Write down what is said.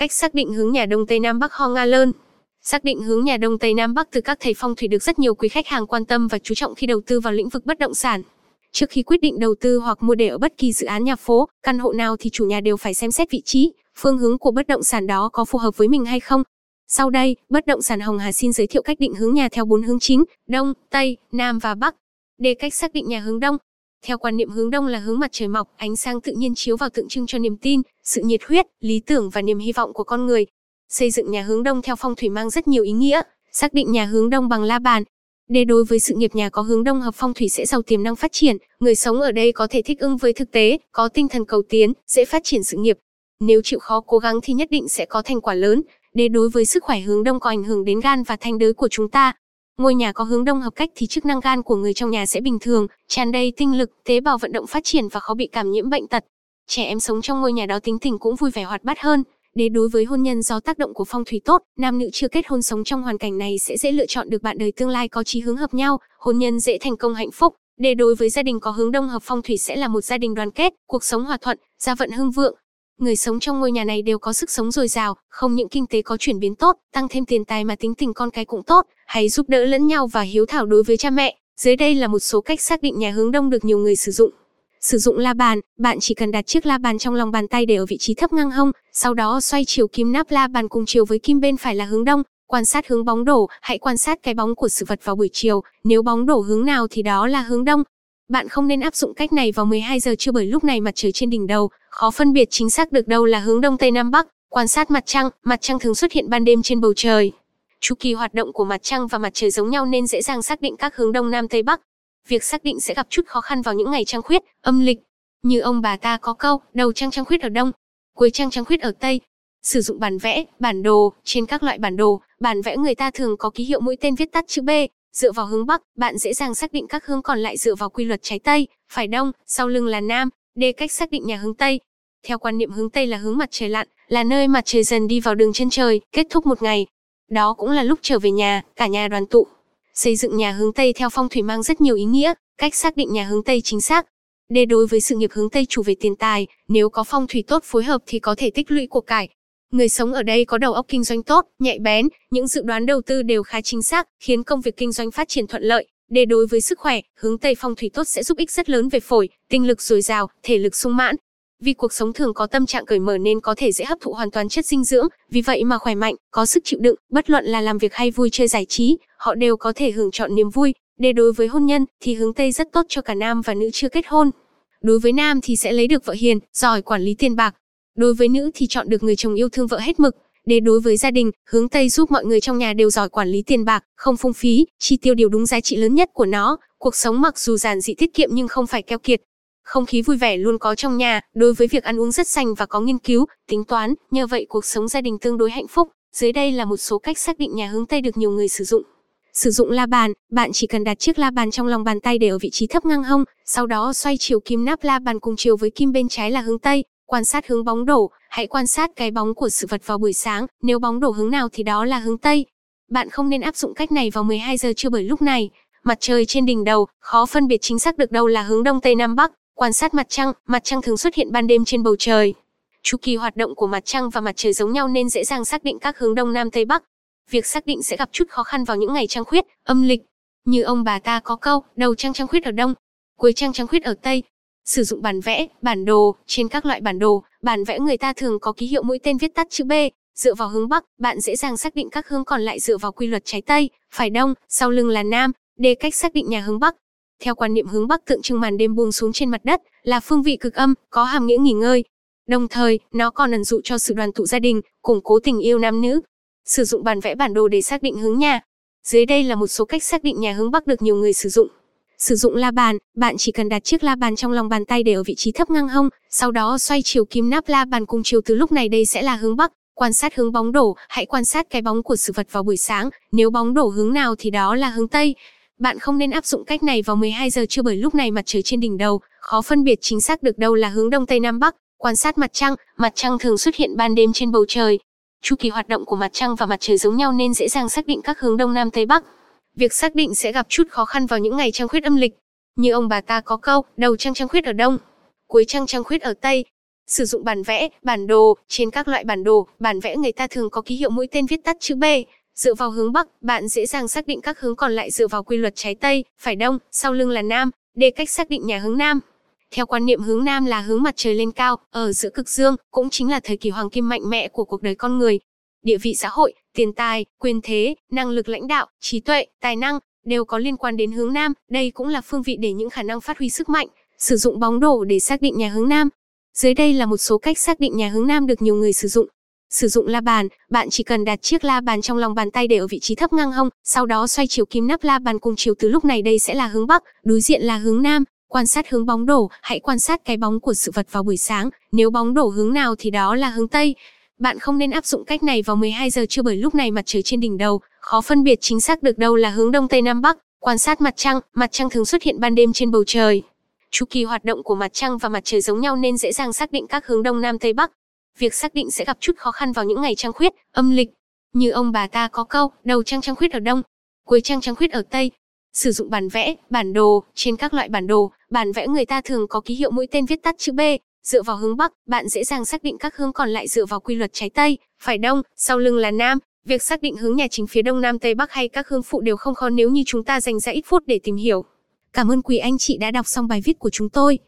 Cách xác định hướng nhà Đông Tây Nam Bắc Ho Nga Lơn Xác định hướng nhà Đông Tây Nam Bắc từ các thầy phong thủy được rất nhiều quý khách hàng quan tâm và chú trọng khi đầu tư vào lĩnh vực bất động sản. Trước khi quyết định đầu tư hoặc mua để ở bất kỳ dự án nhà phố, căn hộ nào thì chủ nhà đều phải xem xét vị trí, phương hướng của bất động sản đó có phù hợp với mình hay không. Sau đây, bất động sản Hồng Hà xin giới thiệu cách định hướng nhà theo bốn hướng chính, Đông, Tây, Nam và Bắc. Để cách xác định nhà hướng Đông. Theo quan niệm hướng Đông là hướng mặt trời mọc, ánh sáng tự nhiên chiếu vào tượng trưng cho niềm tin, sự nhiệt huyết, lý tưởng và niềm hy vọng của con người. Xây dựng nhà hướng Đông theo phong thủy mang rất nhiều ý nghĩa, xác định nhà hướng Đông bằng la bàn, để đối với sự nghiệp nhà có hướng đông hợp phong thủy sẽ giàu tiềm năng phát triển, người sống ở đây có thể thích ứng với thực tế, có tinh thần cầu tiến, dễ phát triển sự nghiệp. Nếu chịu khó cố gắng thì nhất định sẽ có thành quả lớn. Để đối với sức khỏe hướng đông có ảnh hưởng đến gan và thanh đới của chúng ta. Ngôi nhà có hướng đông hợp cách thì chức năng gan của người trong nhà sẽ bình thường, tràn đầy tinh lực, tế bào vận động phát triển và khó bị cảm nhiễm bệnh tật. Trẻ em sống trong ngôi nhà đó tính tình cũng vui vẻ hoạt bát hơn, để đối với hôn nhân do tác động của phong thủy tốt, nam nữ chưa kết hôn sống trong hoàn cảnh này sẽ dễ lựa chọn được bạn đời tương lai có chí hướng hợp nhau, hôn nhân dễ thành công hạnh phúc. Để đối với gia đình có hướng đông hợp phong thủy sẽ là một gia đình đoàn kết, cuộc sống hòa thuận, gia vận hưng vượng. Người sống trong ngôi nhà này đều có sức sống dồi dào, không những kinh tế có chuyển biến tốt, tăng thêm tiền tài mà tính tình con cái cũng tốt, hãy giúp đỡ lẫn nhau và hiếu thảo đối với cha mẹ. Dưới đây là một số cách xác định nhà hướng đông được nhiều người sử dụng. Sử dụng la bàn, bạn chỉ cần đặt chiếc la bàn trong lòng bàn tay để ở vị trí thấp ngang hông, sau đó xoay chiều kim nắp la bàn cùng chiều với kim bên phải là hướng đông, quan sát hướng bóng đổ, hãy quan sát cái bóng của sự vật vào buổi chiều, nếu bóng đổ hướng nào thì đó là hướng đông. Bạn không nên áp dụng cách này vào 12 giờ trưa bởi lúc này mặt trời trên đỉnh đầu, khó phân biệt chính xác được đâu là hướng đông tây nam bắc. Quan sát mặt trăng, mặt trăng thường xuất hiện ban đêm trên bầu trời. Chu kỳ hoạt động của mặt trăng và mặt trời giống nhau nên dễ dàng xác định các hướng đông nam tây bắc việc xác định sẽ gặp chút khó khăn vào những ngày trăng khuyết, âm lịch. Như ông bà ta có câu, đầu trăng trăng khuyết ở đông, cuối trăng trăng khuyết ở tây. Sử dụng bản vẽ, bản đồ, trên các loại bản đồ, bản vẽ người ta thường có ký hiệu mũi tên viết tắt chữ B, dựa vào hướng bắc, bạn dễ dàng xác định các hướng còn lại dựa vào quy luật trái tây, phải đông, sau lưng là nam, để cách xác định nhà hướng tây. Theo quan niệm hướng tây là hướng mặt trời lặn, là nơi mặt trời dần đi vào đường chân trời, kết thúc một ngày. Đó cũng là lúc trở về nhà, cả nhà đoàn tụ, Xây dựng nhà hướng Tây theo phong thủy mang rất nhiều ý nghĩa, cách xác định nhà hướng Tây chính xác. Để đối với sự nghiệp hướng Tây chủ về tiền tài, nếu có phong thủy tốt phối hợp thì có thể tích lũy của cải. Người sống ở đây có đầu óc kinh doanh tốt, nhạy bén, những dự đoán đầu tư đều khá chính xác, khiến công việc kinh doanh phát triển thuận lợi. Để đối với sức khỏe, hướng Tây phong thủy tốt sẽ giúp ích rất lớn về phổi, tinh lực dồi dào, thể lực sung mãn. Vì cuộc sống thường có tâm trạng cởi mở nên có thể dễ hấp thụ hoàn toàn chất dinh dưỡng, vì vậy mà khỏe mạnh, có sức chịu đựng, bất luận là làm việc hay vui chơi giải trí, họ đều có thể hưởng chọn niềm vui. Để đối với hôn nhân thì hướng Tây rất tốt cho cả nam và nữ chưa kết hôn. Đối với nam thì sẽ lấy được vợ hiền, giỏi quản lý tiền bạc. Đối với nữ thì chọn được người chồng yêu thương vợ hết mực. Để đối với gia đình, hướng Tây giúp mọi người trong nhà đều giỏi quản lý tiền bạc, không phung phí, chi tiêu điều đúng giá trị lớn nhất của nó. Cuộc sống mặc dù giản dị tiết kiệm nhưng không phải keo kiệt, không khí vui vẻ luôn có trong nhà, đối với việc ăn uống rất sành và có nghiên cứu, tính toán, nhờ vậy cuộc sống gia đình tương đối hạnh phúc. Dưới đây là một số cách xác định nhà hướng Tây được nhiều người sử dụng. Sử dụng la bàn, bạn chỉ cần đặt chiếc la bàn trong lòng bàn tay để ở vị trí thấp ngang hông, sau đó xoay chiều kim nắp la bàn cùng chiều với kim bên trái là hướng Tây, quan sát hướng bóng đổ, hãy quan sát cái bóng của sự vật vào buổi sáng, nếu bóng đổ hướng nào thì đó là hướng Tây. Bạn không nên áp dụng cách này vào 12 giờ trưa bởi lúc này, mặt trời trên đỉnh đầu, khó phân biệt chính xác được đâu là hướng Đông Tây Nam Bắc. Quan sát mặt trăng, mặt trăng thường xuất hiện ban đêm trên bầu trời. Chu kỳ hoạt động của mặt trăng và mặt trời giống nhau nên dễ dàng xác định các hướng đông nam tây bắc. Việc xác định sẽ gặp chút khó khăn vào những ngày trăng khuyết, âm lịch. Như ông bà ta có câu, đầu trăng trăng khuyết ở đông, cuối trăng trăng khuyết ở tây. Sử dụng bản vẽ, bản đồ, trên các loại bản đồ, bản vẽ người ta thường có ký hiệu mũi tên viết tắt chữ B, dựa vào hướng bắc, bạn dễ dàng xác định các hướng còn lại dựa vào quy luật trái tây, phải đông, sau lưng là nam, để cách xác định nhà hướng bắc. Theo quan niệm hướng Bắc tượng trưng màn đêm buông xuống trên mặt đất, là phương vị cực âm, có hàm nghĩa nghỉ ngơi. Đồng thời, nó còn ẩn dụ cho sự đoàn tụ gia đình, củng cố tình yêu nam nữ. Sử dụng bản vẽ bản đồ để xác định hướng nhà. Dưới đây là một số cách xác định nhà hướng Bắc được nhiều người sử dụng. Sử dụng la bàn, bạn chỉ cần đặt chiếc la bàn trong lòng bàn tay để ở vị trí thấp ngang hông, sau đó xoay chiều kim nắp la bàn cùng chiều từ lúc này đây sẽ là hướng Bắc. Quan sát hướng bóng đổ, hãy quan sát cái bóng của sự vật vào buổi sáng, nếu bóng đổ hướng nào thì đó là hướng Tây. Bạn không nên áp dụng cách này vào 12 giờ trưa bởi lúc này mặt trời trên đỉnh đầu, khó phân biệt chính xác được đâu là hướng đông tây nam bắc. Quan sát mặt trăng, mặt trăng thường xuất hiện ban đêm trên bầu trời. Chu kỳ hoạt động của mặt trăng và mặt trời giống nhau nên dễ dàng xác định các hướng đông nam tây bắc. Việc xác định sẽ gặp chút khó khăn vào những ngày trăng khuyết âm lịch. Như ông bà ta có câu, đầu trăng trăng khuyết ở đông, cuối trăng trăng khuyết ở tây. Sử dụng bản vẽ, bản đồ, trên các loại bản đồ, bản vẽ người ta thường có ký hiệu mũi tên viết tắt chữ B. Dựa vào hướng Bắc, bạn dễ dàng xác định các hướng còn lại dựa vào quy luật trái Tây, phải Đông, sau lưng là Nam, để cách xác định nhà hướng Nam. Theo quan niệm hướng Nam là hướng mặt trời lên cao, ở giữa cực dương, cũng chính là thời kỳ hoàng kim mạnh mẽ của cuộc đời con người. Địa vị xã hội, tiền tài, quyền thế, năng lực lãnh đạo, trí tuệ, tài năng đều có liên quan đến hướng Nam, đây cũng là phương vị để những khả năng phát huy sức mạnh. Sử dụng bóng đổ để xác định nhà hướng Nam. Dưới đây là một số cách xác định nhà hướng Nam được nhiều người sử dụng. Sử dụng la bàn, bạn chỉ cần đặt chiếc la bàn trong lòng bàn tay để ở vị trí thấp ngang hông, sau đó xoay chiều kim nắp la bàn cùng chiều từ lúc này đây sẽ là hướng Bắc, đối diện là hướng Nam. Quan sát hướng bóng đổ, hãy quan sát cái bóng của sự vật vào buổi sáng, nếu bóng đổ hướng nào thì đó là hướng Tây. Bạn không nên áp dụng cách này vào 12 giờ trưa bởi lúc này mặt trời trên đỉnh đầu, khó phân biệt chính xác được đâu là hướng Đông Tây Nam Bắc. Quan sát mặt trăng, mặt trăng thường xuất hiện ban đêm trên bầu trời. Chu kỳ hoạt động của mặt trăng và mặt trời giống nhau nên dễ dàng xác định các hướng Đông Nam Tây Bắc. Việc xác định sẽ gặp chút khó khăn vào những ngày trăng khuyết, âm lịch. Như ông bà ta có câu, đầu trăng trăng khuyết ở Đông, cuối trăng trăng khuyết ở Tây. Sử dụng bản vẽ, bản đồ, trên các loại bản đồ, bản vẽ người ta thường có ký hiệu mũi tên viết tắt chữ B, dựa vào hướng Bắc, bạn dễ dàng xác định các hướng còn lại dựa vào quy luật trái Tây, phải Đông, sau lưng là Nam. Việc xác định hướng nhà chính phía Đông Nam Tây Bắc hay các hướng phụ đều không khó nếu như chúng ta dành ra ít phút để tìm hiểu. Cảm ơn quý anh chị đã đọc xong bài viết của chúng tôi.